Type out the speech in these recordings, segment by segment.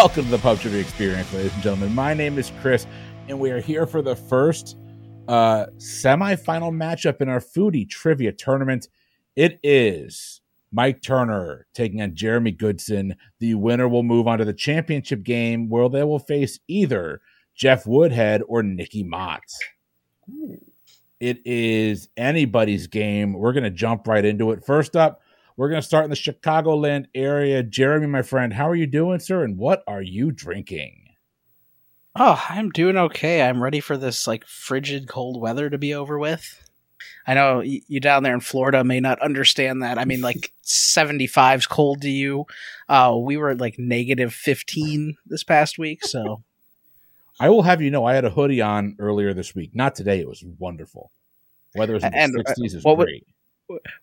Welcome to the Pub Trivia Experience, ladies and gentlemen. My name is Chris, and we are here for the first uh, semifinal matchup in our foodie trivia tournament. It is Mike Turner taking on Jeremy Goodson. The winner will move on to the championship game where they will face either Jeff Woodhead or Nikki Mott. It is anybody's game. We're going to jump right into it. First up, we're going to start in the Chicagoland area. Jeremy, my friend, how are you doing, sir? And what are you drinking? Oh, I'm doing okay. I'm ready for this like frigid cold weather to be over with. I know you down there in Florida may not understand that. I mean, like 75's cold to you. Uh, we were at like negative 15 this past week, so I will have you know, I had a hoodie on earlier this week. Not today. It was wonderful. Weather in the And, uh, 60s is what great.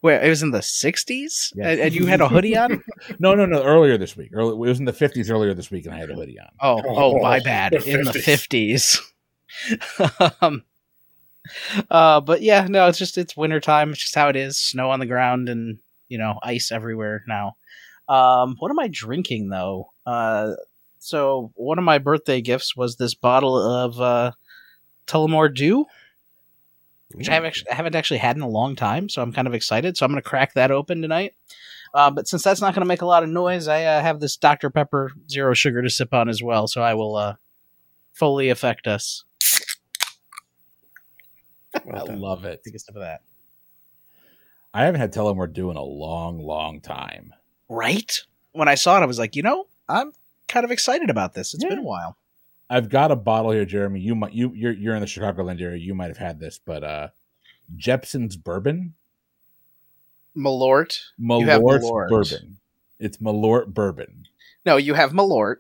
Where it was in the 60s, Yeah. and, and you had a hoodie on. No, no, no. Earlier this week. Early, it was in the 50s earlier this week, and I had a hoodie on. Oh, oh, my Oh, bad. the In the 50s. 50s. um, uh, but yeah, no, it's just it's wintertime. It's just how it is. Snow on the ground and you know ice everywhere now. Um, what am I drinking though? Uh, so one of my birthday gifts was this bottle of uh, Tullamore Dew, which I have actually I haven't actually had in a long time. So I'm kind of excited. So I'm going to crack that open tonight. Uh, but since that's not going to make a lot of noise, I uh, have this Dr Pepper zero sugar to sip on as well. So I will uh, fully affect us. Well I done. love it. Take a sip of that. I haven't had Tullamore Dew in a long, long time. Right? When I saw it, I was like, you know, I'm kind of excited about this. It's Yeah. been a while. I've got a bottle here, Jeremy. You might you you're you're in the Chicagoland area. You might have had this, but uh Jeppson's bourbon, Malort. Malort Malort. bourbon. It's Malort bourbon. No, you have Malort.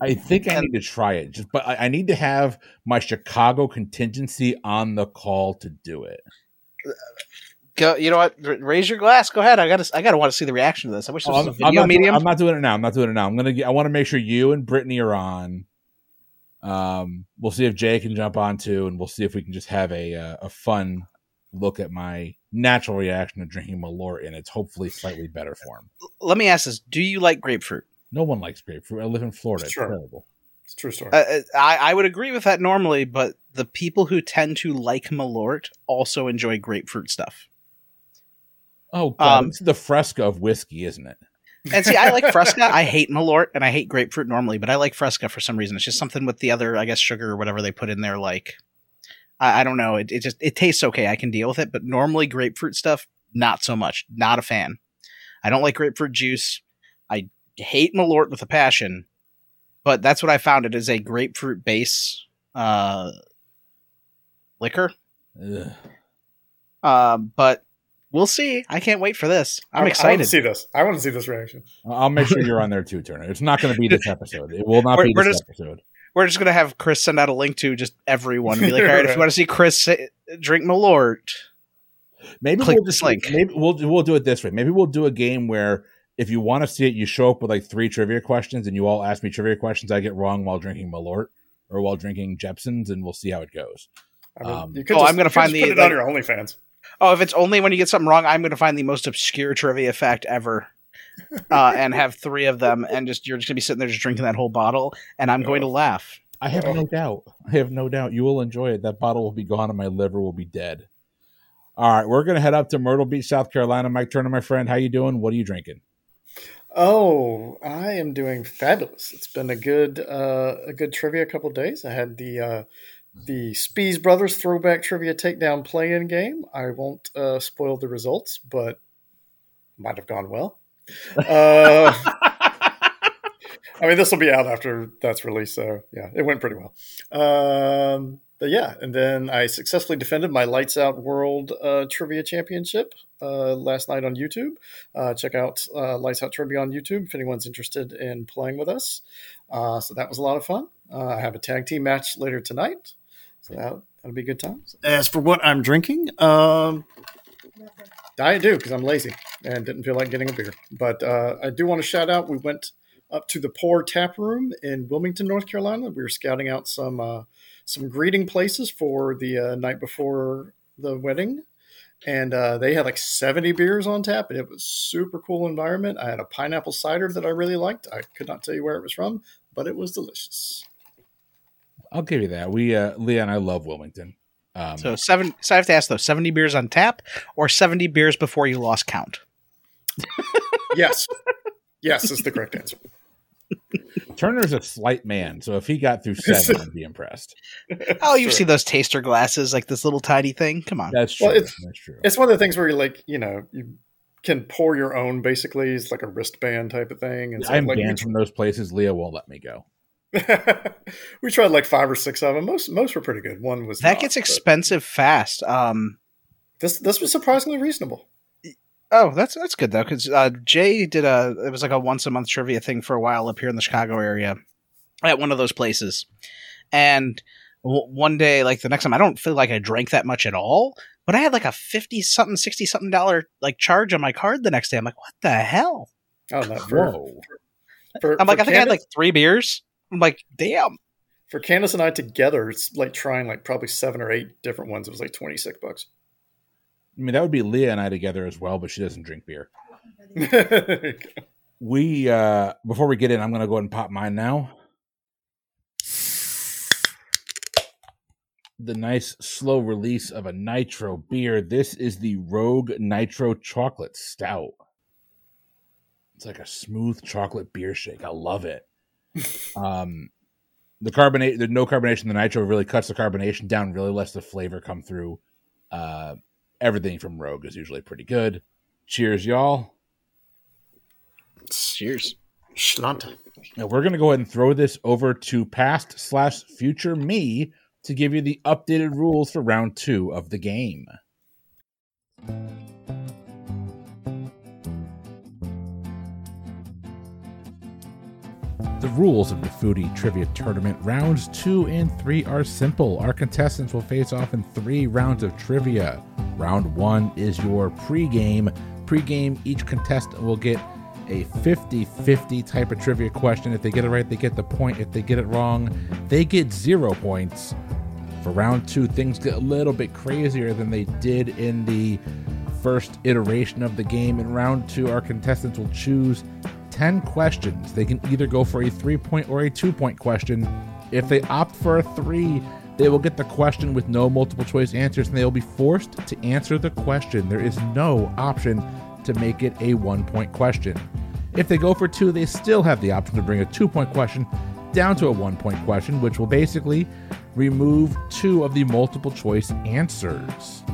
I think I need to try it. Just, but I, I need to have my Chicago contingency on the call to do it. Go. You know what? R- raise your glass. Go ahead. I gotta. I gotta want to see the reaction to this. I wish this Oh, was I'm, a video I'm doing- medium. I'm not doing it now. I'm not doing it now. I'm gonna. Get, I want to make sure you and Brittany are on. Um, we'll see if Jay can jump on too, and we'll see if we can just have a uh, a fun look at my natural reaction to drinking Malort in its hopefully slightly better form. Let me ask this: Do you like grapefruit? No one likes grapefruit. I live in Florida. It's Sure. terrible. It's a true story. Uh, uh, I, I would agree with that normally, but the people who tend to like Malort also enjoy grapefruit stuff. Oh, God, Um, this is the Fresca of whiskey, isn't it? And see, I like Fresca. I hate Malort and I hate grapefruit normally, but I like Fresca for some reason. It's just something with the other, I guess, sugar or whatever they put in there. Like, I, I don't know. It, it just it tastes okay. I can deal with it, but normally grapefruit stuff, not so much. Not a fan. I don't like grapefruit juice. I hate Malort with a passion, but that's what I found. It is a grapefruit base uh, liquor. Ugh. Um, but we'll see. I can't wait for this. I'm I- I want excited. to see this. I want to see this reaction. I'll make sure you're on there too, Turner. It's not going to be this episode. It will not We're- be we're this just- episode. We're just gonna have Chris send out a link to just everyone. Be like, all right, if you want to see Chris say, drink Malort, Maybe Click we'll this just link. Maybe we'll we'll do it this way. Maybe we'll do a game where if you want to see it, you show up with like three trivia questions, and you all ask me trivia questions I get wrong while drinking Malort or while drinking Jeppson's, and we'll see how it goes. I mean, Um, you could oh, just, I'm gonna find the, put it like- on your OnlyFans. Oh, if it's only when you get something wrong, I'm going to find the most obscure trivia fact ever, uh, and have three of them, and just you're just going to be sitting there just drinking that whole bottle, and I'm going to laugh. I have no doubt. I have no doubt you will enjoy it. That bottle will be gone, and my liver will be dead. All right, we're gonna head up to Myrtle Beach, South Carolina. Mike Turner, my friend, how you doing? What are you drinking? Oh, I am doing fabulous. It's been a good uh, a good trivia couple days. I had the uh, the Spees Brothers throwback trivia takedown play-in game. I won't uh, spoil the results, but might have gone well. Uh, I mean, this will be out after that's released, so yeah, it went pretty well. Um, but yeah, and then I successfully defended my Lights Out World uh, Trivia Championship uh, last night on YouTube. Uh, check out uh, Lights Out Trivia on YouTube if anyone's interested in playing with us. Uh, so that was a lot of fun. Uh, I have a tag team match later tonight, so that, that'll be good times. As for what I'm drinking, um, I do because I'm lazy and didn't feel like getting a beer. But uh, I do want to shout out. We went up to the Pour Tap Room in Wilmington, North Carolina. We were scouting out some uh, some greeting places for the uh, night before the wedding, and uh, they had like 70 beers on tap, and it was super cool environment. I had a pineapple cider that I really liked. I could not tell you where it was from, but it was delicious. I'll give you that. We, uh, Leon, I love Wilmington. Um, So seven. So I have to ask though: seventy beers on tap or seventy beers before you lost count? Yes, yes is the correct answer. Turner's a slight man, so if he got through seven, I'd be impressed. Oh, you Sure. see those taster glasses, like this little tiny thing. Come on. That's true. Well, it's- That's true. It's one of the things where you like, you know, you can pour your own. Basically, it's like a wristband type of thing. And so, I'm like, banned from those places. Leah won't let me go. we tried like five or six of them. Most most were pretty good. One was that not, gets but expensive fast. Um. This this was surprisingly reasonable. Oh, that's that's good though, because uh, Jay did a it was like a once a month trivia thing for a while up here in the Chicago area, at one of those places, and w- one day, like the next time, I don't feel like I drank that much at all, but I had like a fifty something, sixty something dollar like charge on my card the next day. I'm like, what the hell? Oh, no, for, Whoa. for, I'm like, for I think I had like three beers. I'm like, damn. for Candace and I together. It's like trying like probably seven or eight different ones. It was like twenty six bucks. I mean, that would be Leah and I together as well, but she doesn't drink beer. We, uh, before we get in, I'm going to go ahead and pop mine now. The nice slow release of a nitro beer. This is the Rogue Nitro Chocolate Stout. It's like a smooth chocolate beer shake. I love it. Um, the carbonate, the no carbonation, the nitro really cuts the carbonation down, really lets the flavor come through. Uh, everything from Rogue is usually pretty good. Cheers, y'all. Cheers. Sláinte. Now we're going to go ahead and throw this over to past slash future me to give you the updated rules for round two of the game. The rules of the Foodie Trivia Tournament rounds two and three are simple. Our contestants will face off in three rounds of trivia. Round one is your pregame. Pregame, each contestant will get a 50 50 type of trivia question. If they get it right, they get the point. If they get it wrong, they get zero points. For round two, things get a little bit crazier than they did in the first iteration of the game. In round two, our contestants will choose 10 questions. They can either go for a three point or a two point question. If they opt for a three, they will get the question with no multiple choice answers and they will be forced to answer the question. There is no option to make it a one point question. If they go for two, they still have the option to bring a two point question down to a one point question, which will basically remove two of the multiple choice answers.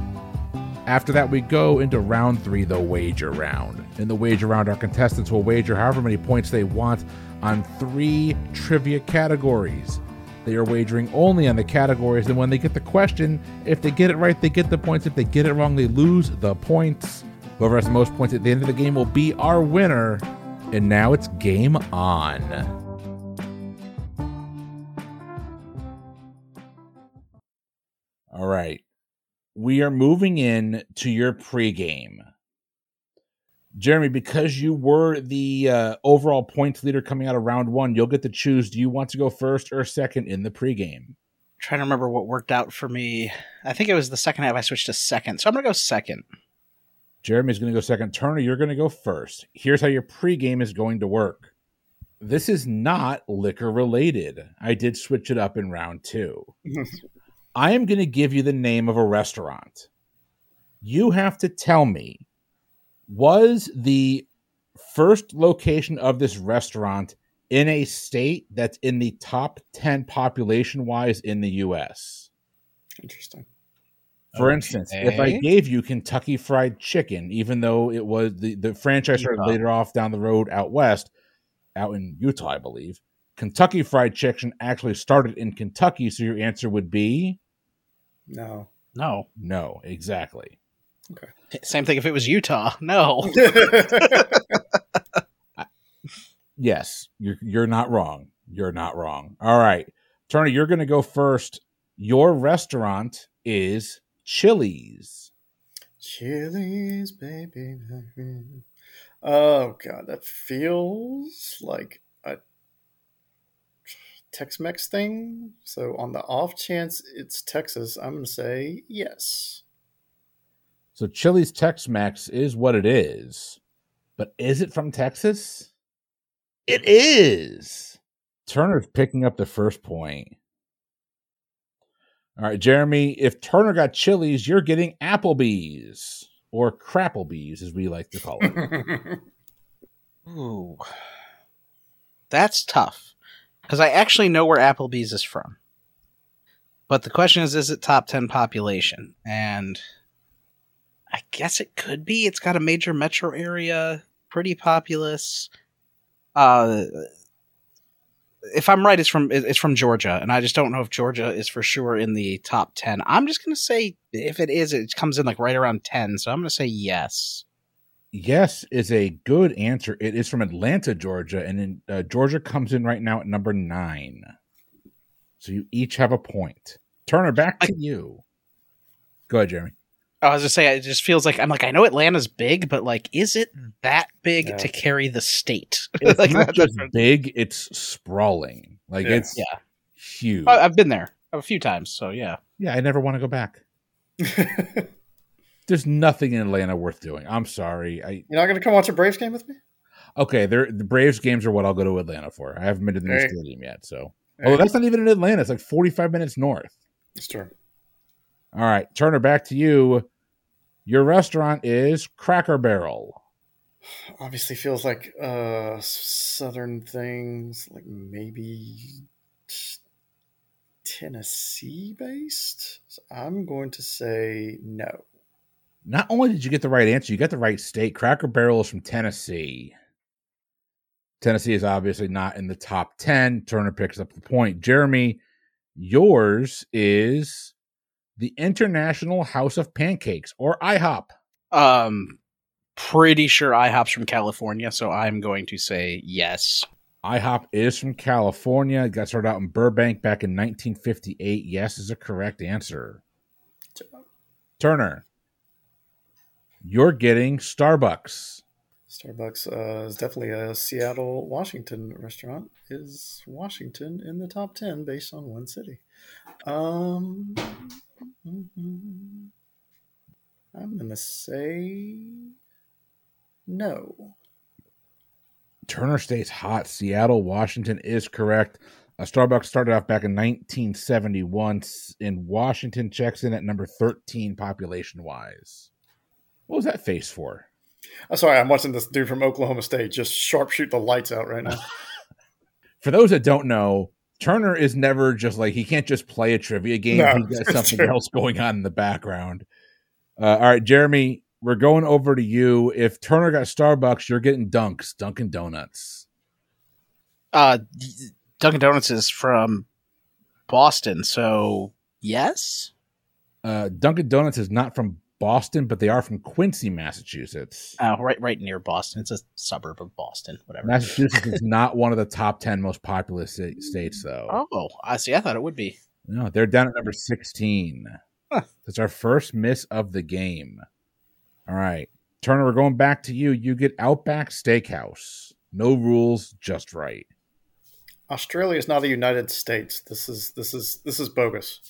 After that, we go into round three, the wager round. In the wager round, our contestants will wager however many points they want on three trivia categories. They are wagering only on the categories, and when they get the question, if they get it right, they get the points. If they get it wrong, they lose the points. Whoever has the most points at the end of the game will be our winner. And now it's game on. All right. We are moving in to your pregame. Jeremy, because you were the uh, overall points leader coming out of round one, you'll get to choose. Do you want to go first or second in the pregame? trying to remember what worked out for me. I think it was the second half I switched to second. So I'm going to go second. Jeremy's going to go second. Turner, you're going to go first. Here's how your pregame is going to work. This is not liquor related. I did switch it up in round two. I am going to give you the name of a restaurant. You have to tell me was the first location of this restaurant in a state that's in the top 10 population wise in the US? Interesting. For instance, if I gave you Kentucky Fried Chicken, even though it was the, the franchise started later off down the road out west, out in Utah, I believe, Kentucky Fried Chicken actually started in Kentucky. So your answer would be No. No. no, exactly. Same thing if it was Utah. No. Yes, you're you're not wrong. You're not wrong. All right, Turner, you're going to go first. Your restaurant is Chili's. Chili's, baby. Oh god, that feels like a Tex-Mex thing. So on the off chance it's Texas, I'm gonna say yes. So Chili's Tex Mex is what it is. But is it from Texas? It is. Turner's picking up the first point. All right, Jeremy, if Turner got Chili's, you're getting Applebee's or Crapplebee's, as we like to call it. Ooh. That's tough. Because I actually know where Applebee's is from. But the question is, is it top 10 population? And I guess it could be. It's got a major metro area, pretty populous. Uh, if I'm right, it's from it's from Georgia, and I just don't know if Georgia is for sure in the top ten. I'm just gonna say if it is, it comes in like right around ten. So I'm gonna say yes. Yes is a good answer. It is from Atlanta, Georgia, and in, uh, Georgia comes in right now at number nine. So you each have a point. Turner, back to I, you. Go ahead, Jeremy. I was just say it just feels like I'm like I know Atlanta's big, but like, is it hmm. that big yeah. to carry the state? It's like, not just big; it's sprawling. Like yeah. it's yeah, huge. I've been there a few times, so yeah. Yeah, I never want to go back. There's nothing in Atlanta worth doing. I'm sorry. I, You're not going to come watch a Braves game with me? Okay, the Braves games are what I'll go to Atlanta for. I haven't been to the new stadium yet, so. Oh, that's not even in Atlanta. It's like 45 minutes north. That's true. All right, Turner, back to you. Your restaurant is Cracker Barrel. Obviously, feels like uh, southern things, like maybe Tennessee based. So I'm going to say no. Not only did you get the right answer, you got the right state. Cracker Barrel is from Tennessee. Tennessee is obviously not in the top 10. Turner picks up the point. Jeremy, yours is the International House of Pancakes or IHOP. Um, pretty sure IHOP's from California, so I'm going to say yes. IHOP is from California. It got started out in Burbank back in 1958. Yes is a correct answer. Turner, you're getting Starbucks. Starbucks uh, is definitely a Seattle, Washington restaurant. Is Washington in the top 10 based on one city? Um. I'm going to say no. Turner State's hot. Seattle, Washington is correct. Uh, Starbucks started off back in 1971 in Washington, checks in at number 13 population wise. What was that face for? I'm sorry, I'm watching this dude from Oklahoma State just sharpshoot the lights out right now. for those that don't know, Turner is never just like he can't just play a trivia game. No, He's got something true. else going on in the background. Uh, all right, Jeremy, we're going over to you. If Turner got Starbucks, you're getting Dunks, Dunkin' Donuts. Uh, Dunkin' Donuts is from Boston, so yes. Uh, Dunkin' Donuts is not from Boston, but they are from Quincy, Massachusetts. Oh, right, right near Boston. It's a suburb of Boston. Whatever. Massachusetts is not one of the top ten most populous states, though. Oh, I see. I thought it would be. No, they're down at number sixteen. Huh. That's our first miss of the game. All right, Turner, we're going back to you. You get Outback Steakhouse. No rules, just right. Australia is not the United States. This is this is this is bogus.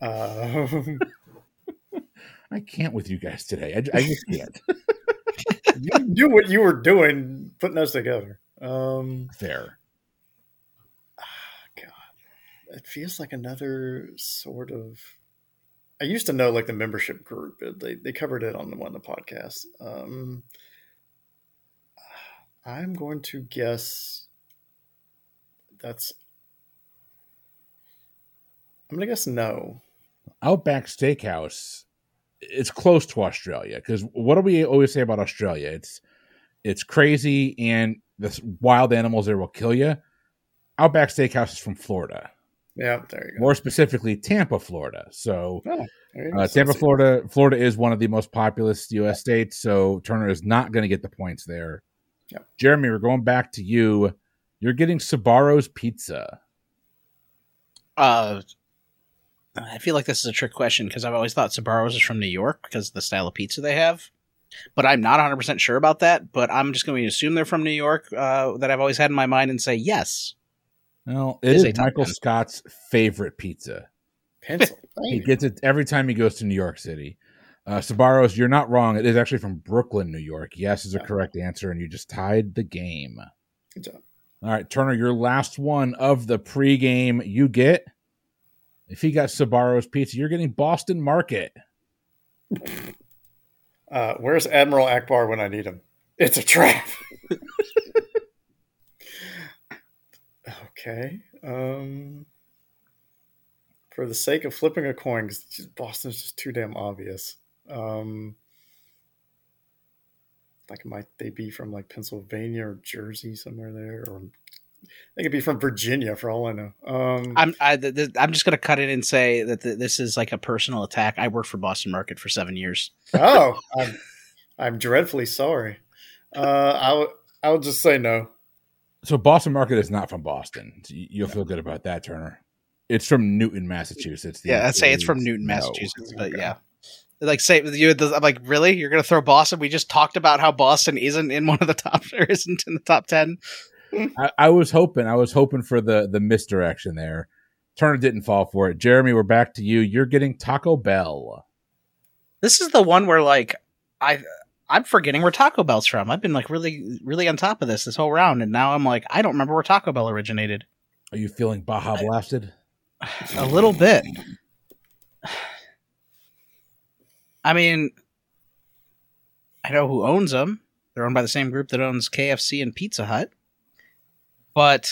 Uh, I can't with you guys today. I, I just can't. you knew what you were doing, putting us together. Um, Fair. God, it feels like another sort of. I used to know like the membership group. They they covered it on the one of the podcasts. Um, I'm going to guess that's. I'm gonna guess no. Outback Steakhouse it's close to Australia because what do we always say about Australia? It's it's crazy and the wild animals there will kill you. Outback Steakhouse is from Florida. Yeah, there you go. More specifically, Tampa, Florida. So, oh, uh, Tampa, Florida. Florida is one of the most populous U.S. states. So Turner is not going to get the points there. Yep. Jeremy, we're going back to you. You're getting Sbarro's Pizza. Uh, I feel like this is a trick question because I've always thought Sbarro's is from New York because of the style of pizza they have. But I'm not 100% sure about that. But I'm just going to assume they're from New York uh, that I've always had in my mind and say yes. Well, it is, is Michael 10. Scott's favorite pizza. Pencil. he gets it every time he goes to New York City. Uh, Sbarro's, you're not wrong. It is actually from Brooklyn, New York. Yes is a correct answer, and you just tied the game. Good job. All right, Turner, your last one of the pregame. You get, if he got Sbarro's Pizza, you're getting Boston Market. Uh, where's Admiral Ackbar when I need him? It's a trap. okay. Um, for the sake of flipping a coin, because Boston's just too damn obvious. Um, like, might they be from like Pennsylvania or Jersey somewhere there, or they could be from Virginia for all I know. Um, I'm I, th- th- I'm just gonna cut it and say that th- this is like a personal attack. I worked for Boston Market for seven years. oh, I'm, I'm dreadfully sorry. Uh, I'll I'll just say no. So Boston Market is not from Boston. You- You'll feel good about that, Turner. It's from Newton, Massachusetts. The Yeah, I'd say it's from is Newton, no. Massachusetts. But Okay. yeah, like say you. I'm like, really? You're gonna throw Boston? We just talked about how Boston isn't in one of the top or isn't in the top ten. I, I was hoping. I was hoping for the the misdirection there. Turner didn't fall for it. Jeremy, we're back to you. You're getting Taco Bell. This is the one where like I. I'm forgetting where Taco Bell's from. I've been like really, really on top of this this whole round, and now I'm like, I don't remember where Taco Bell originated. Are you feeling Baja blasted? A little bit. I mean, I know who owns them. They're owned by the same group that owns KFC and Pizza Hut. But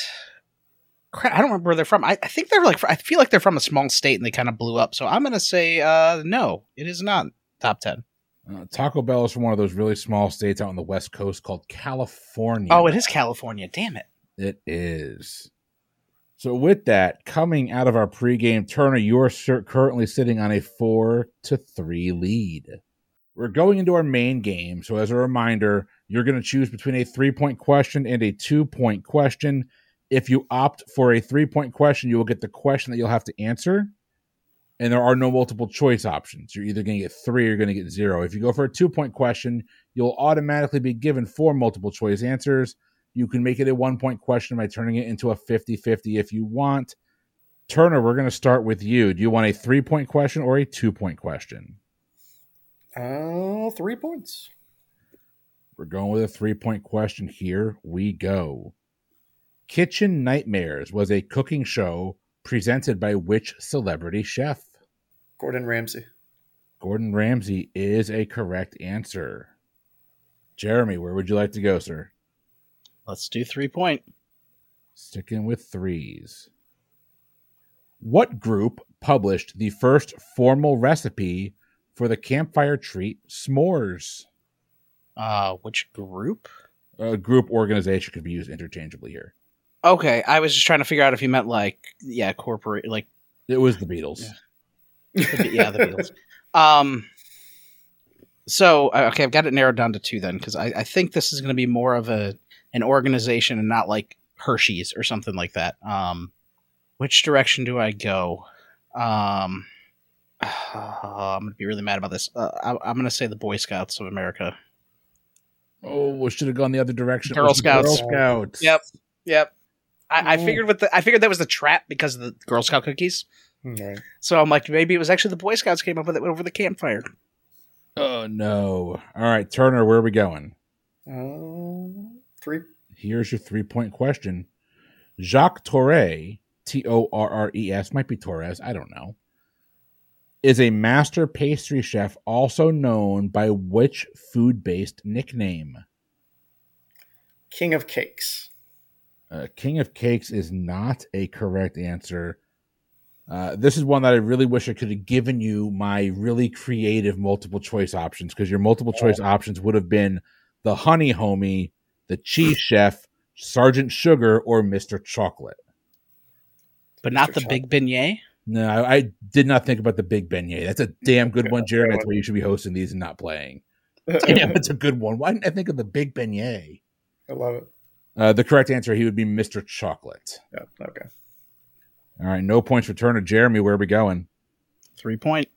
crap, I don't remember where they're from. I, I think they're like I feel like they're from a small state and they kind of blew up. So I'm gonna say uh, no, it is not top ten. Uh, Taco Bell is from one of those really small states out on the West Coast called California. Oh, it is California. Damn it. It is. So with that, coming out of our pregame, Turner, you're cer- currently sitting on a four to three lead. We're going into our main game. So as a reminder, you're going to choose between a three point question and a two point question. If you opt for a three point question, you will get the question that you'll have to answer. And there are no multiple choice options. You're either going to get three or you're going to get zero. If you go for a two point question, you'll automatically be given four multiple choice answers. You can make it a one point question by turning it into a 50 50 if you want. Turner, we're going to start with you. Do you want a three point question or a two point question? Uh, three points. We're going with a three point question. Here we go. Kitchen Nightmares was a cooking show presented by which celebrity chef? Gordon Ramsay. Gordon Ramsay is a correct answer. Jeremy, where would you like to go, sir? Let's do three point. Sticking with threes. What group published the first formal recipe for the campfire treat s'mores? Uh, which group? A group organization could be used interchangeably here. Okay, I was just trying to figure out if you meant like yeah, corporate like It was the Beatles. Yeah. the, yeah the Beatles. Um, so uh, okay, I've got it narrowed down to two then because I, I think this is going to be more of a an organization and not like Hershey's or something like that. Um, which direction do I go? Um, I'm gonna be really mad about this. Uh, I, I'm gonna say the Boy Scouts of America. Oh, we should have gone the other direction. Girl Scouts. Girl Scouts. Scouts. Yep. Yep. I, I Oh. figured with the I figured that was the trap because of the Girl Scout cookies. All right. So I'm like, maybe it was actually the Boy Scouts came up with it over the campfire. Oh no. All right, Turner, where are we going? Uh, three. Here's your three point question. Jacques Torre, T O R R E S, might be Torres, I don't know, is a master pastry chef also known by which food based nickname? King of Cakes. Uh, King of Cakes is not a correct answer. Uh, this is one that I really wish I could have given you my really creative multiple choice options because your multiple choice options would have been the Honey Homie, the Cheese Chef, Sergeant Sugar, or Mr. Chocolate. But not Mr. the big beignet. No, I, I did not think about the Big Beignet. That's a damn good one, Jared. That's why you should be hosting these and not playing. Damn, that's a good one. Why didn't I think of the Big Beignet? I love it. Uh, the correct answer, he would be Mr. Chocolate. Yeah. Okay. All right, no points for Turner. Jeremy, where are we going? Three point.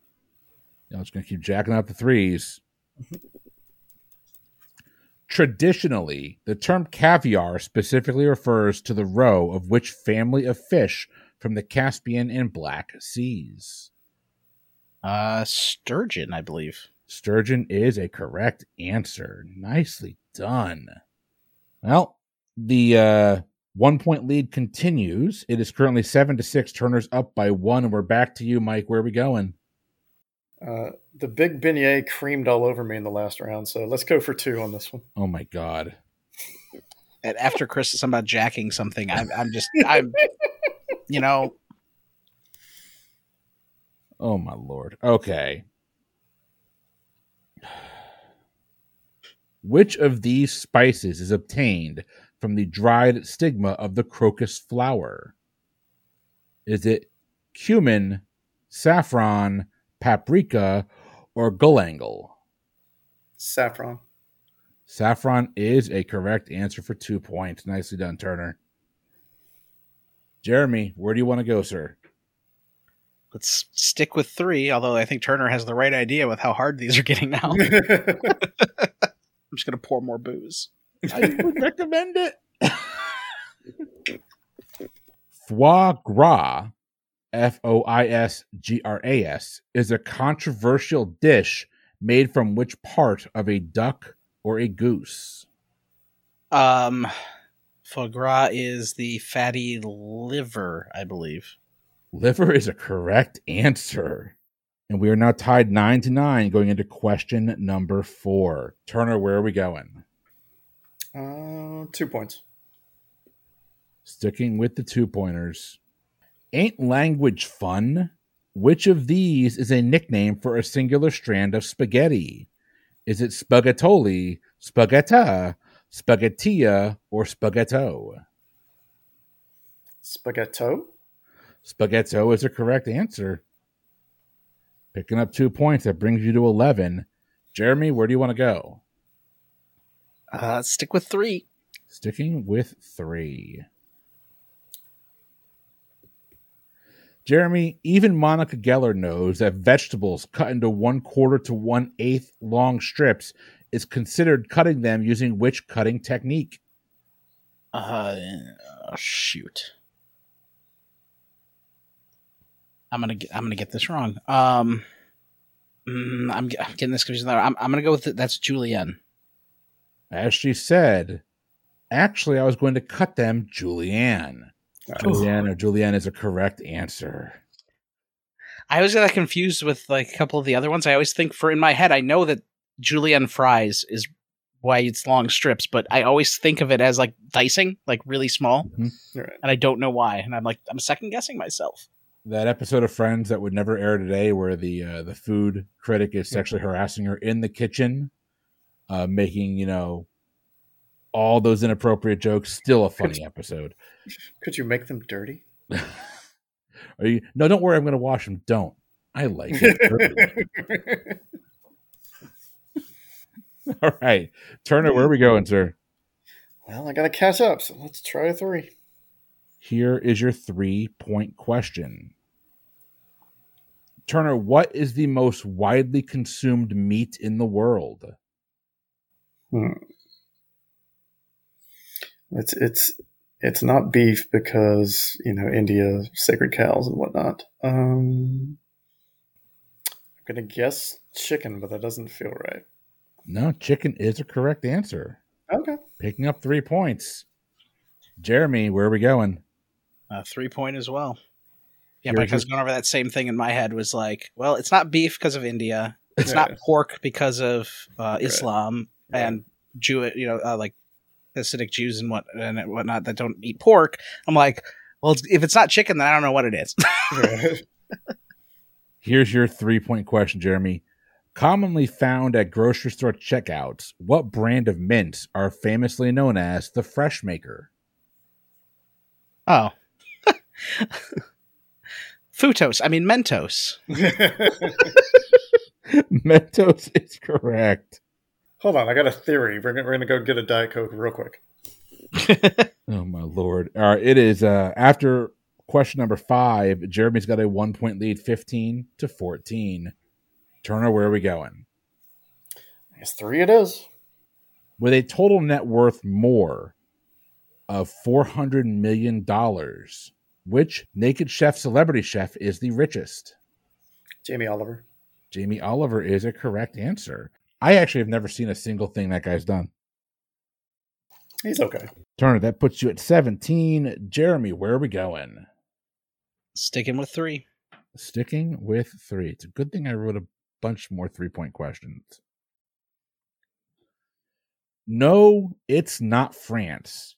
I'm just going to keep jacking out the threes. Traditionally, the term caviar specifically refers to the roe of which family of fish from the Caspian and Black Seas? Uh, sturgeon, I believe. Sturgeon is a correct answer. Nicely done. Well, the uh, one point lead continues. It is currently seven to six. Turner's up by one, and we're back to you, Mike. Where are we going? Uh, the big beignet creamed all over me in the last round, so let's go for two on this one. Oh my god! And after Chris is about jacking something, I'm, I'm just, I'm, you know, Oh my lord. Okay. Which of these spices is obtained from the dried stigma of the crocus flower? Is it cumin, saffron, paprika, or galangal? Saffron. Saffron is a correct answer for two points. Nicely done, Turner. Jeremy, where do you want to go, sir? let's stick with three. Although I think Turner has the right idea with how hard these are getting now. I'm just gonna pour more booze. I would recommend it. Foie gras, F O I S G R A S, is a controversial dish made from which part of a duck or a goose? Um, foie gras is the fatty liver, I believe. Liver is a correct answer. And we are now tied nine to nine going into question number four. Turner, where are we going? Uh, two points. Sticking with the two pointers. Ain't language fun? Which of these is a nickname for a singular strand of spaghetti? Is it spaghettoli, spagetta, spaghettia, or spaghetto? Spaghetto? Spaghetto is a correct answer. Picking up two points, that brings you to 11. Jeremy, where do you want to go? Uh, stick with three. Sticking with three. Jeremy, even Monica Geller knows that vegetables cut into one quarter to one eighth long strips is considered cutting them using which cutting technique? Uh, shoot. I'm gonna get, I'm gonna get this wrong. Um, mm, I'm, I'm, getting this confused. I'm, I'm gonna go with it. That's Julienne. As she said, actually, I was going to cut them, julienne. julienne or julienne is a correct answer. I always get confused with like a couple of the other ones. I always think for in my head, I know that julienne fries is why it's long strips, but I always think of it as like dicing, like really small, mm-hmm. right. and I don't know why. And I'm like, I'm second guessing myself that episode of Friends that would never air today, where the uh, the food critic is sexually harassing her in the kitchen, uh, making you know all those inappropriate jokes. Still a funny could, episode. Could you make them dirty? Are you? No, don't worry. I'm going to wash them. Don't. I like it. all right, Turner, where are we going, sir? Well, I got to catch up, so let's try a three. Here is your three point question. Turner, what is the most widely consumed meat in the world? Hmm. It's it's it's not beef because you know India sacred cows and whatnot. Um, I'm gonna guess chicken, but that doesn't feel right. No, chicken is a correct answer. Okay, picking up three points. Jeremy, where are we going? Uh, three point as well. Yeah, Mike has gone over that same thing in my head. Was like, well, it's not beef because of India. It's yeah. not pork because of uh, Islam right. and Jew, you know, uh, like Hasidic Jews and what and whatnot that don't eat pork. I'm like, well, it's, if it's not chicken, then I don't know what it is. Here's your three point question, Jeremy. Commonly found at grocery store checkouts, what brand of mints are famously known as the Fresh Maker? Oh, Futos. I mean Mentos. Mentos is correct. Hold on, I got a theory. We're gonna, we're gonna go get a diet coke real quick. oh my lord! All right, it is uh, after question number five. Jeremy's got a one point lead, fifteen to fourteen. Turner, where are we going? I guess three it is. With a total net worth more of four hundred million dollars, which Naked Chef celebrity chef is the richest? Jamie Oliver. Jamie Oliver is a correct answer. I actually have never seen a single thing that guy's done. He's okay. Turner, that puts you at 17. Jeremy, where are we going? Sticking with three. Sticking with three. It's a good thing I wrote a bunch more three point questions. No, it's not France.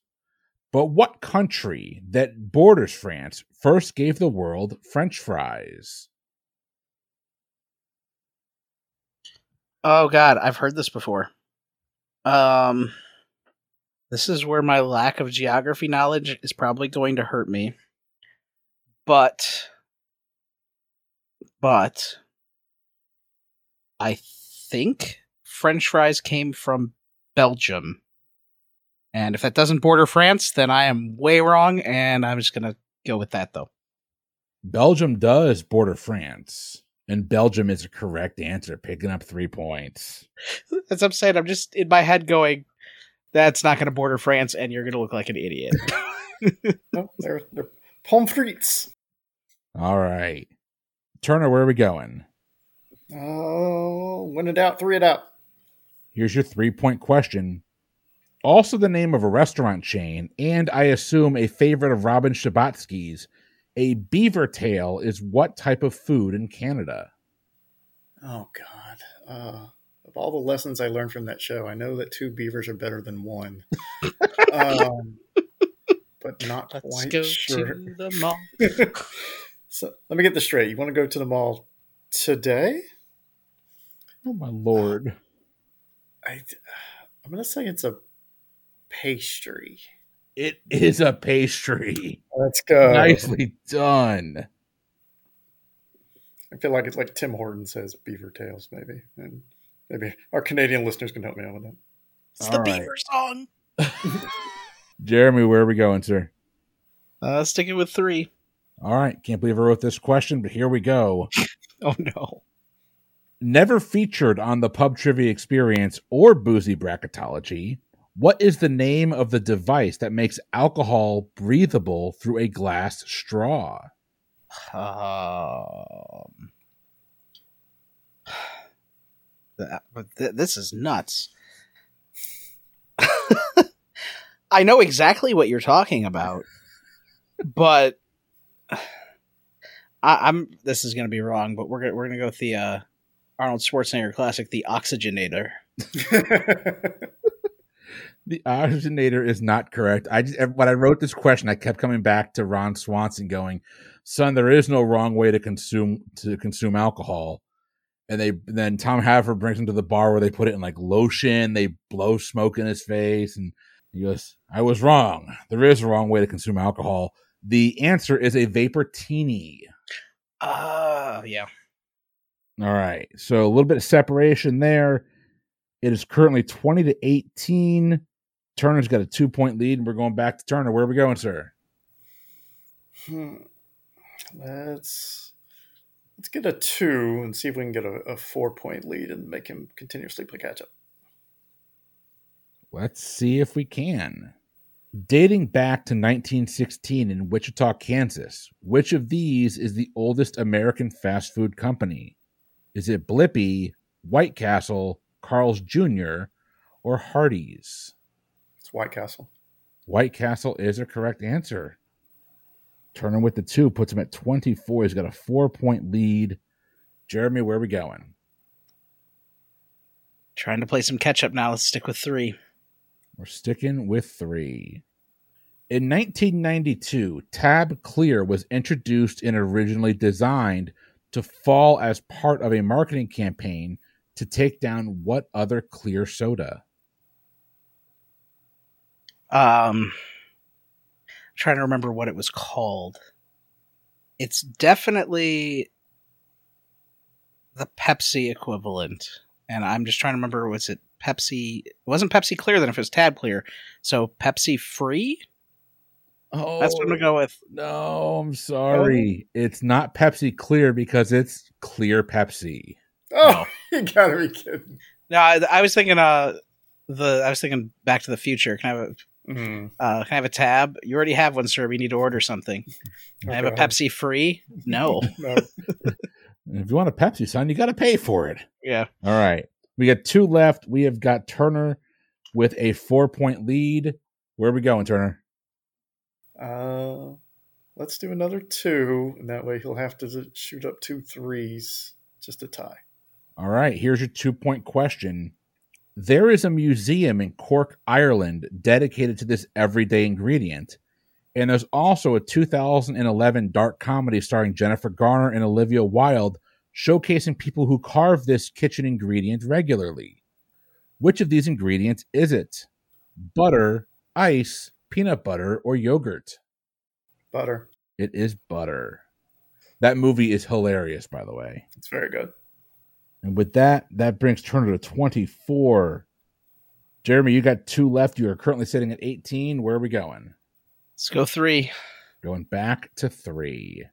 But what country that borders France first gave the world French fries? Oh God, I've heard this before. Um, this is where my lack of geography knowledge is probably going to hurt me. But, but, I think French fries came from Belgium. And if that doesn't border France, then I am way wrong, and I'm just gonna go with that though. Belgium does border France, and Belgium is a correct answer, picking up three points. As I'm saying, I'm just in my head going, "That's not gonna border France," and you're gonna look like an idiot. No, oh, they're, they're pommes frites. All right. Turner, where are we going? Oh, win it out, three it out. Here's your three point question. Also, the name of a restaurant chain, and I assume a favorite of Robin Scherbatsky's. A beaver tail is what type of food in Canada? Oh God. Uh, of all the lessons I learned from that show, I know that two beavers are better than one. um, but not Let's quite go sure. to the mall. so let me get this straight. You want to go to the mall today? Oh, my lord. I, I'm going to say it's a pastry. It is a pastry. Let's go. Nicely done. I feel like it's like Tim Horton says beaver tails, maybe. And maybe our Canadian listeners can help me out with that. It's the All right. Beaver song. Jeremy, where are we going, sir? Uh, sticking with three. All right. Can't believe I wrote this question, but here we go. Oh no. Never featured on the pub trivia experience or boozy bracketology, what is the name of the device that makes alcohol breathable through a glass straw? Um, but this is nuts. I know exactly what you're talking about, but I, I'm. This is going to be wrong, but we're gonna we're gonna go with the uh, Arnold Schwarzenegger classic, the Oxygenator. The oxygenator is not correct. I just when I wrote this question, I kept coming back to Ron Swanson, going, "Son, there is no wrong way to consume to consume alcohol." And they then Tom Haver brings him to the bar where they put it in like lotion. They blow smoke in his face, and he goes, "I was wrong. There is a wrong way to consume alcohol. The answer is a vaportini." Uh yeah. All right. So a little bit of separation there. It is currently 20 to 18. Turner's got a two point lead, and we're going back to Turner. Where are we going, sir? Hmm. Let's let's get a two and see if we can get a, a four point lead and make him continuously play catch up. Let's see if we can. Dating back to 1916 in Wichita, Kansas, which of these is the oldest American fast food company? Is it Blippy, White Castle, Carl's Jr., or Hardee's? It's White Castle. White Castle is a correct answer. Turner with the two puts him at 24. He's got a four point lead. Jeremy, where are we going? Trying to play some catch up now. Let's stick with three. We're sticking with three. In 1992, Tab Clear was introduced and originally designed to fall as part of a marketing campaign to take down what other clear soda? Um, trying to remember what it was called. It's definitely the Pepsi equivalent, and I'm just trying to remember. Was it Pepsi? It wasn't Pepsi Clear then? If it was Tab Clear, so Pepsi Free. Oh, That's what I'm gonna go with. No, I'm sorry. It's not Pepsi Clear because it's Clear Pepsi. Oh, you gotta be kidding. No, I, I was thinking. Uh, the I was thinking Back to the Future. Can I have a Mm. uh, can I have a tab? You already have one, sir. We need to order something. Can I have a Pepsi Free? No. No. If you want a Pepsi, son, you got to pay for it. Yeah. All right. We got two left. We have got Turner with a four point lead. Where are we going, Turner? Uh, let's do another two, and that way he'll have to shoot up two threes just a tie. All right. Here's your two point question. There is a museum in Cork, Ireland, dedicated to this everyday ingredient. And there's also a 2011 dark comedy starring Jennifer Garner and Olivia Wilde showcasing people who carve this kitchen ingredient regularly. Which of these ingredients is it? Butter, ice, peanut butter, or yogurt? Butter. It is butter. That movie is hilarious, by the way. It's very good. And with that, that brings Turner to 24. Jeremy, you got two left. You are currently sitting at 18. Where are we going? Let's go three. Going back to three.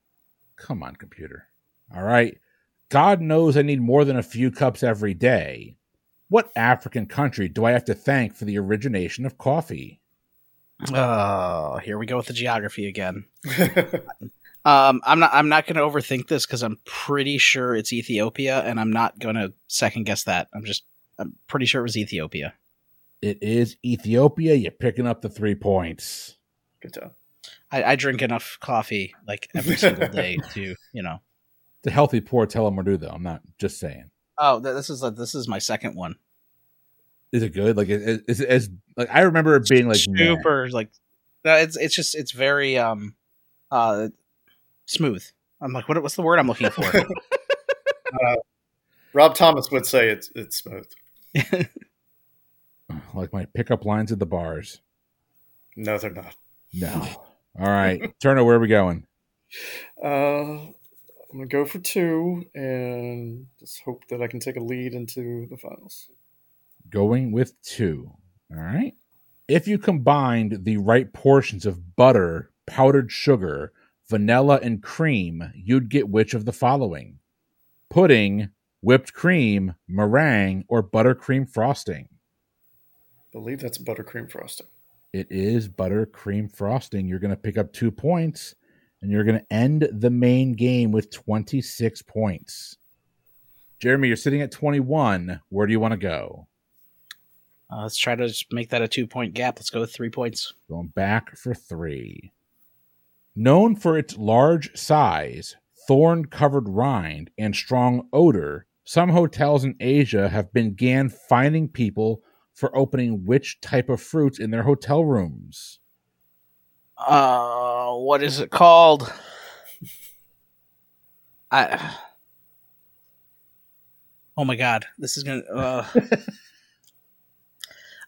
Come on, computer. All right. God knows I need more than a few cups every day. What African country do I have to thank for the origination of coffee? Oh, here we go with the geography again. Um, I'm not. I'm not going to overthink this because I'm pretty sure it's Ethiopia, and I'm not going to second guess that. I'm just. I'm pretty sure it was Ethiopia. It is Ethiopia. You're picking up the three points. good job. I, I drink enough coffee like every single day to you know. The healthy poor tell them what to do, though. I'm not just saying. Oh, th- this is like this is my second one. Is it good? Like, is, is it as like I remember it being like meh. super like. No, it's it's just it's very um, uh, smooth. I'm like, what what's the word I'm looking for? Rob Thomas would say it's it's smooth. like my pickup lines at the bars. No, they're not. No. All right, Turner, where are we going? Uh, I'm gonna go for two, and just hope that I can take a lead into the finals. Going with two. All right. If you combined the right portions of butter, powdered sugar, vanilla, and cream, you'd get which of the following? Pudding, whipped cream, meringue, or buttercream frosting? believe that's buttercream frosting. It is buttercream frosting. You're going to pick up two points, and you're going to end the main game with 26 points. Jeremy, you're sitting at 21. Where do you want to go? Uh, let's try to just make that a two point gap. Let's go with three points. Going back for three. Known for its large size, thorn covered rind, and strong odor, some hotels in Asia have began finding people for opening which type of fruits in their hotel rooms. Uh, what is it called? I. Oh my god, this is gonna. Uh,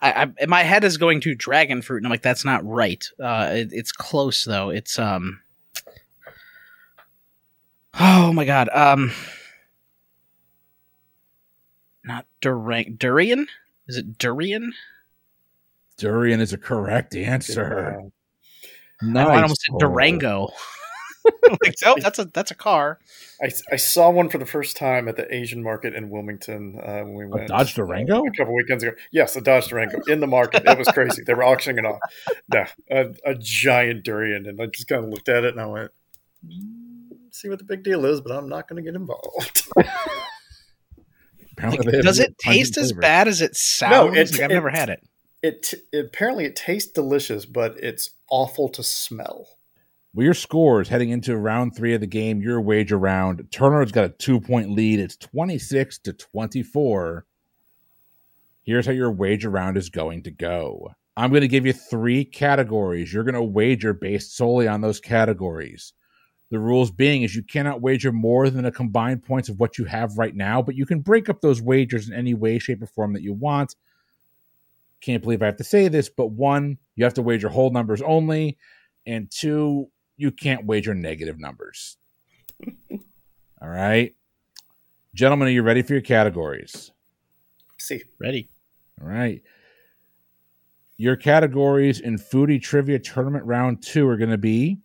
I, I my head is going to dragon fruit, and I'm like, that's not right. Uh, it, it's close though. It's um. Oh my god. Um. Not durang durian. Is it durian? Durian is a correct answer. Wow. Nice. I almost said pull. Durango. like, oh, that's a that's a car. I, I saw one for the first time at the Asian market in Wilmington uh, when we went. A Dodge Durango? A couple weekends ago. Yes, a Dodge Durango in the market. It was crazy. they were auctioning it off. No, a, a giant durian. And I just kind of looked at it and I went, "Mm, see what the big deal is, but I'm not going to get involved. Like, does it taste as flavors. bad as it sounds? it- like, I've it- never had it. It, it apparently it tastes delicious, but it's awful to smell. Well, your scores heading into round three of the game, your wager round. Turner's got a two point lead. It's 26 to 24. Here's how your wager round is going to go I'm going to give you three categories. You're going to wager based solely on those categories. The rules being is you cannot wager more than the combined points of what you have right now, but you can break up those wagers in any way, shape, or form that you want. Can't believe I have to say this, but one, you have to wager whole numbers only, and two, you can't wager negative numbers. All right. Gentlemen, are you ready for your categories? See, Ready? All right. Your categories in Foodie Trivia Tournament Round 2 are going to be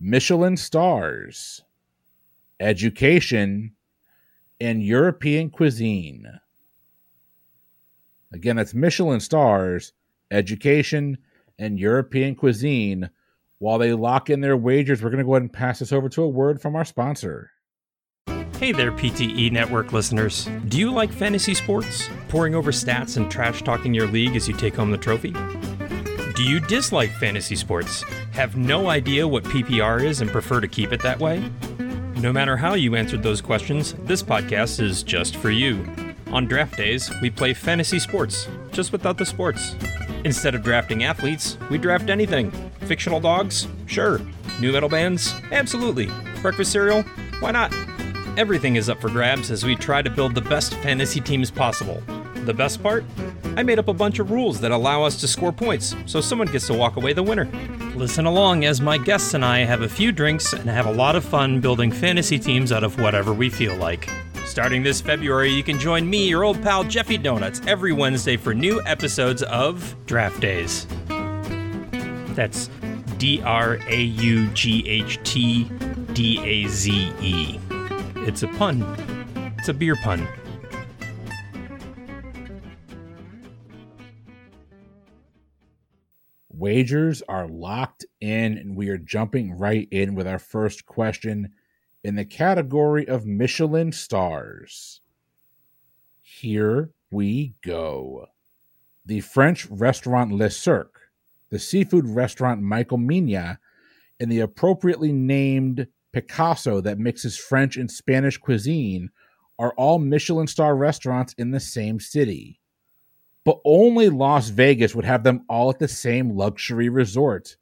Michelin Stars, Education, and European Cuisine. Again, that's Michelin Stars, Education, and European Cuisine. While they lock in their wagers, we're going to go ahead and pass this over to a word from our sponsor. Hey there, PTE Network listeners. Do you like fantasy sports? Pouring over stats and trash talking your league as you take home the trophy? Do you dislike fantasy sports? Have no idea what PPR is and prefer to keep it that way? No matter how you answered those questions, this podcast is just for you. On draft days, we play fantasy sports, just without the sports. Instead of drafting athletes, we draft anything. Fictional dogs? Sure. New metal bands? Absolutely. Breakfast cereal? Why not? Everything is up for grabs as we try to build the best fantasy teams possible. The best part? I made up a bunch of rules that allow us to score points, so someone gets to walk away the winner. Listen along as my guests and I have a few drinks and have a lot of fun building fantasy teams out of whatever we feel like. Starting this February, you can join me, your old pal Jeffy Donuts, every Wednesday for new episodes of Draught Daze. That's D R A U G H T D A Z E. It's a pun. It's a beer pun. Wagers are locked in, and we are jumping right in with our first question in the category of Michelin stars. Here we go. The French restaurant Le Cirque, the seafood restaurant Michael Mina, and the appropriately named Picasso that mixes French and Spanish cuisine are all Michelin star restaurants in the same city. But only Las Vegas would have them all at the same luxury resort.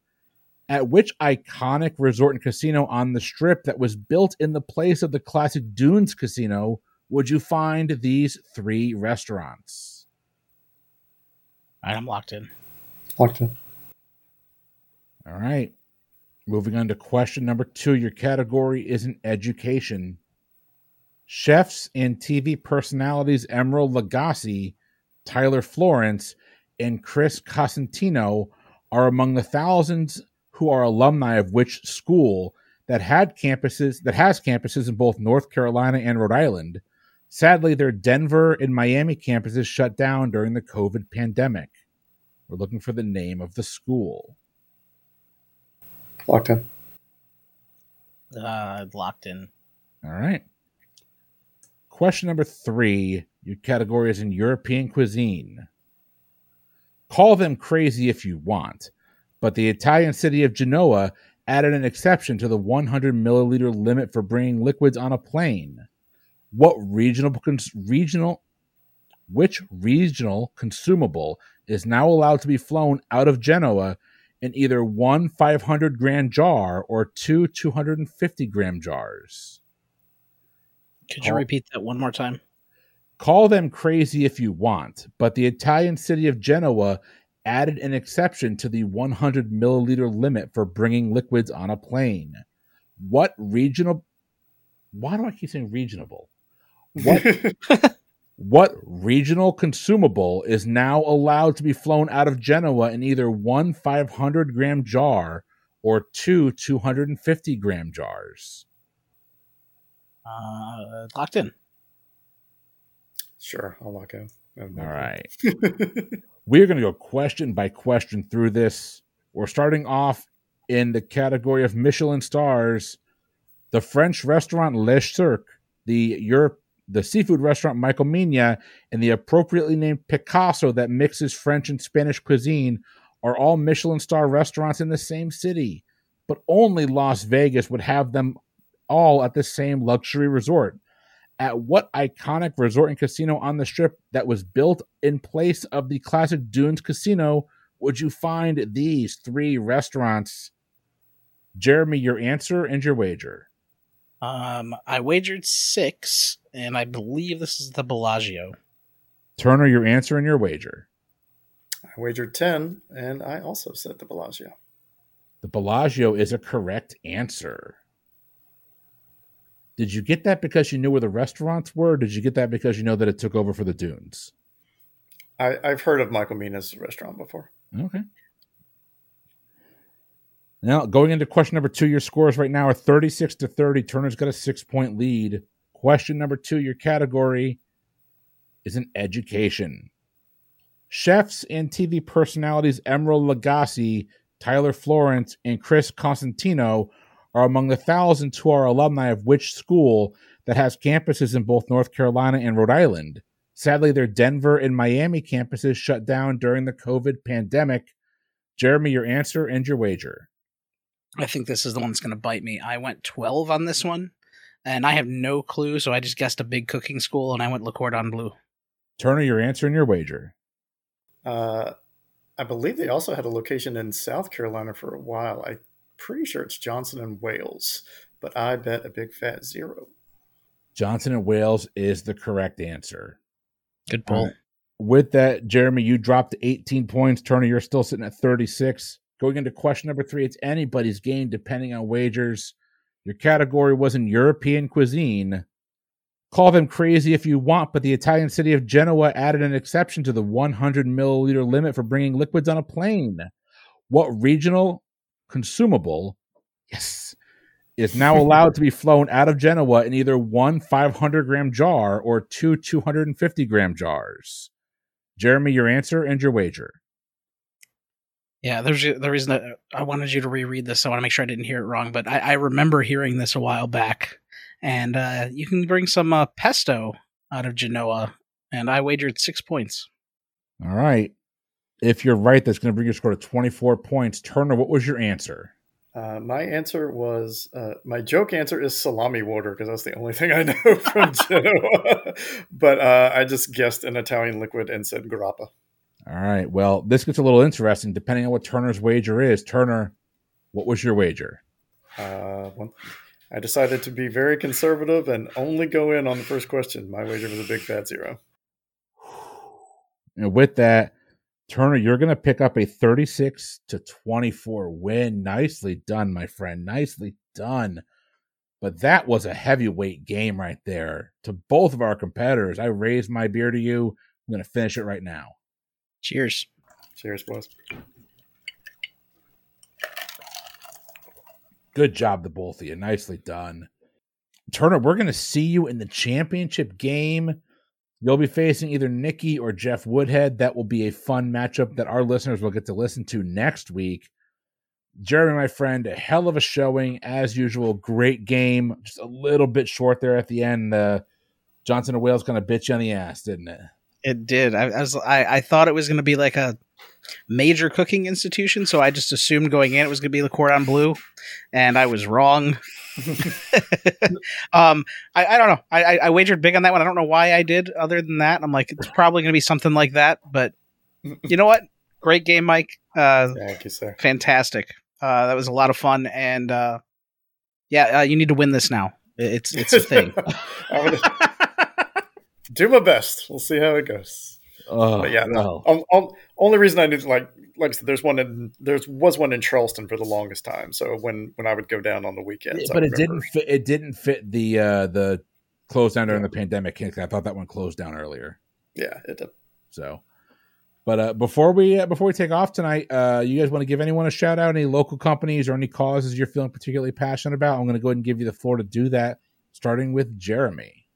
At which iconic resort and casino on the strip that was built in the place of the classic Dunes casino would you find these three restaurants? All right, I'm locked in. Locked in. All right. Moving on to question number two. Your category is in education. Chefs and TV personalities Emeril Lagasse, Tyler Florence, and Chris Cosentino are among the thousands who are alumni of which school that had campuses that has campuses in both North Carolina and Rhode Island. Sadly, their Denver and Miami campuses shut down during the COVID pandemic. We're looking for the name of the school. Locked in. Uh, locked in. All right. Question number three. Your category is in European cuisine. Call them crazy if you want, but the Italian city of Genoa added an exception to the 100 milliliter limit for bringing liquids on a plane. What regional regional which regional consumable is now allowed to be flown out of Genoa in either one 500 gram jar or two 250 gram jars? Could you repeat that one more time? Call them crazy if you want, but the Italian city of Genoa added an exception to the 100 milliliter limit for bringing liquids on a plane. What regional? Why do I keep saying regional? What what regional consumable is now allowed to be flown out of Genoa in either one 500 gram jar or two 250 gram jars? Uh, locked in. Sure, I'll lock in. I have no All clue. right. We're going to go question by question through this. We're starting off in the category of Michelin stars. The French restaurant Le Cirque, the Europe, the seafood restaurant Michael Mina, and the appropriately named Picasso that mixes French and Spanish cuisine are all Michelin star restaurants in the same city, but only Las Vegas would have them all at the same luxury resort at what iconic resort and casino on the strip that was built in place of the classic Dunes casino would you find these three restaurants? Jeremy, your answer and your wager. Um, I wagered six, and I believe this is the Bellagio. Turner, your answer and your wager. I wagered 10, and I also said the Bellagio. The Bellagio is a correct answer. Did you get that because you knew where the restaurants were? Did you get that because you know that it took over for the Dunes? I, I've heard of Michael Mina's restaurant before. Okay. Now, going into question number two, your scores right now are 36 to 30. Turner's got a six point lead. Question number two, your category is an education. Chefs and TV personalities Emeril Lagasse, Tyler Florence, and Chris Constantino are among the thousands who are alumni of which school that has campuses in both North Carolina and Rhode Island. Sadly, their Denver and Miami campuses shut down during the COVID pandemic. Jeremy, your answer and your wager. I think this is the one that's going to bite me. I went 12 on this one, and I have no clue, so I just guessed a big cooking school, and I went Le Cordon Bleu. Turner, your answer and your wager. Uh, I believe they also had a location in South Carolina for a while. I'm pretty sure it's Johnson and Wales, but I bet a big fat zero. Johnson and Wales is the correct answer. Good pull. With that, Jeremy, you dropped 18 points. Turner, you're still sitting at 36. Going into question number three, it's anybody's game depending on wagers. Your category was in European cuisine. Call them crazy if you want, but the Italian city of Genoa added an exception to the 100 milliliter limit for bringing liquids on a plane. What regional consumable, yes, is now allowed to be flown out of Genoa in either one 500 gram jar or two 250 gram jars. Jeremy, your answer and your wager. Yeah, there's the reason that I wanted you to reread this. I want to make sure I didn't hear it wrong, but I, I remember hearing this a while back. And uh, you can bring some uh, pesto out of Genoa, and I wagered six points. All right. If you're right, that's going to bring your score to 24 points. Turner, what was your answer? Uh, my answer was uh, my joke answer is salami water because that's the only thing I know from Genoa. but uh, I just guessed an Italian liquid and said grappa. All right. Well, this gets a little interesting depending on what Turner's wager is. Turner, what was your wager? Uh, well, I decided to be very conservative and only go in on the first question. My wager was a big fat zero. And with that, Turner, you're going to pick up a 36 to 24 win. Nicely done, my friend. Nicely done. But that was a heavyweight game right there to both of our competitors. I raised my beer to you. I'm going to finish it right now. Cheers. Cheers, boys. Good job, the both of you. Nicely done. Turner, we're going to see you in the championship game You'll be facing either Nikki or Jeff Woodhead. That will be a fun matchup that our listeners will get to listen to next week. Jeremy, my friend, a hell of a showing as usual. Great game. Just a little bit short there at the end. Uh, Johnson and Wales kind of bit you on the ass, didn't it? It did. I, I was. I, I thought it was going to be like a major cooking institution, so I just assumed going in it was going to be the Cordon Bleu, and I was wrong. um, I, I don't know. I, I wagered big on that one. I don't know why I did. Other than that, I'm like, it's probably going to be something like that. But you know what? Great game, Mike. Uh, Thank you, sir. Fantastic. Uh, that was a lot of fun, and uh, yeah, uh, you need to win this now. It's it's a thing. do my best. We'll see how it goes. Oh, but yeah, no. on, on, only reason I did like like I said, there's one in there's was one in Charleston for the longest time. So when when I would go down on the weekends, but it didn't fit. It didn't fit the uh the close down during yeah. the pandemic. I thought that one closed down earlier. Yeah, it did. So, but uh, before we uh, before we take off tonight, uh, you guys want to give anyone a shout out? Any local companies or any causes you're feeling particularly passionate about? I'm going to go ahead and give you the floor to do that, starting with Jeremy.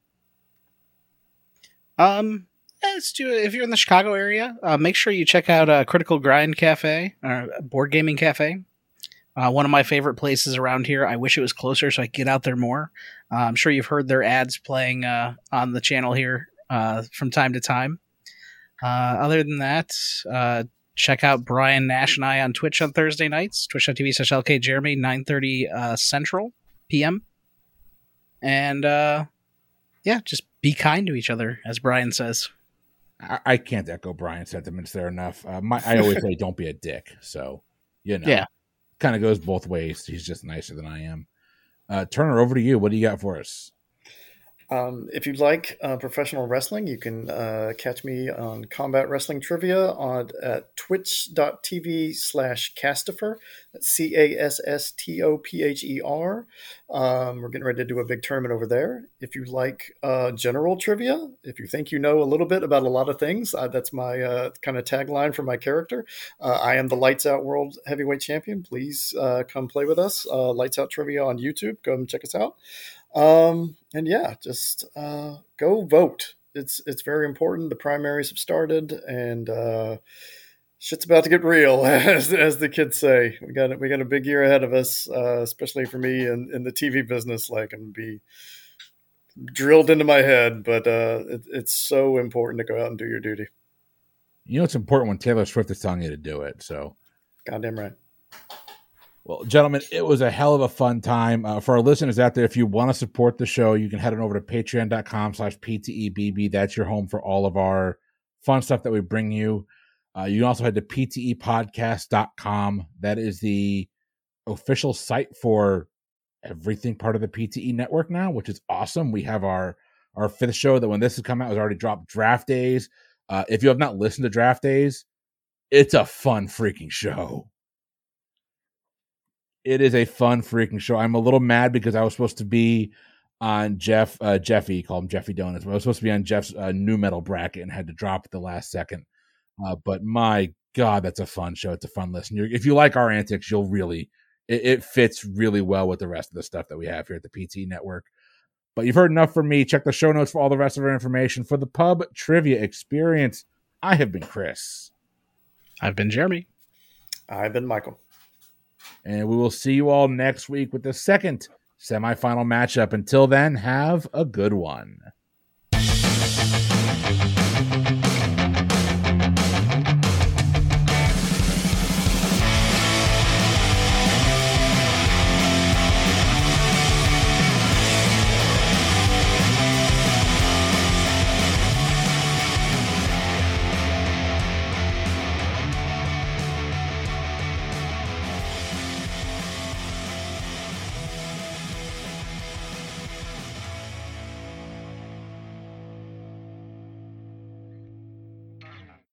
Um, let's do it. If you're in the Chicago area, uh, make sure you check out uh, Critical Grind Cafe, uh, board gaming cafe. Uh, one of my favorite places around here. I wish it was closer so I could get out there more. Uh, I'm sure you've heard their ads playing uh, on the channel here from time to time. other than that, check out Brian Nash and I on Twitch on Thursday nights, twitch.tv slash LK Jeremy, 9.30 Central PM. And yeah, just be kind to each other, as Brian says. I, I can't echo Brian's sentiments there enough. Uh, my, I always say, don't be a dick. So, you know, yeah, kind of goes both ways. He's just nicer than I am. Uh, Turner, over to you. What do you got for us? Um, if you like uh, professional wrestling, you can uh, catch me on Combat Wrestling Trivia on at twitch.tv slash Casstopher. C A S S T O P H E R. Um, we're getting ready to do a big tournament over there. If you like uh, general trivia, if you think you know a little bit about a lot of things, uh, that's my uh, kind of tagline for my character. Uh, I am the Lights Out World Heavyweight Champion. Please come play with us. Lights Out Trivia on YouTube. Go and check us out. Um, and yeah, just uh, go vote. It's it's very important. The primaries have started, and uh, shit's about to get real, as as the kids say. We got we got a big year ahead of us, uh, especially for me in, in the TV business. Like, I'm be drilled into my head, but uh, it, it's so important to go out and do your duty. You know, it's important when Taylor Swift is telling you to do it. So, goddamn right. Well, gentlemen, it was a hell of a fun time. Uh, for our listeners out there, if you want to support the show, you can head on over to patreon.com slash PTEBB. That's your home for all of our fun stuff that we bring you. Uh, you can also head to PTEpodcast.com. That is the official site for everything part of the PTE network now, which is awesome. We have our our fifth show that when this has come out has already dropped Draught Daze. Uh, if you have not listened to Draught Daze, it's a fun freaking show it is a fun freaking show. I'm a little mad because I was supposed to be on Jeff uh, Jeffy, call him Jeffy Donuts. But I was supposed to be on Jeff's uh, new metal bracket and had to drop at the last second. Uh, but my God, that's a fun show. It's a fun listen. You're, if you like our antics, you'll really it, it, fits really well with the rest of the stuff that we have here at the PT Network. But you've heard enough from me. Check the show notes for all the rest of our information for the pub trivia experience. I have been Chris. I've been Jeremy. I've been Michael. And we will see you all next week with the second semifinal matchup. Until then, have a good one.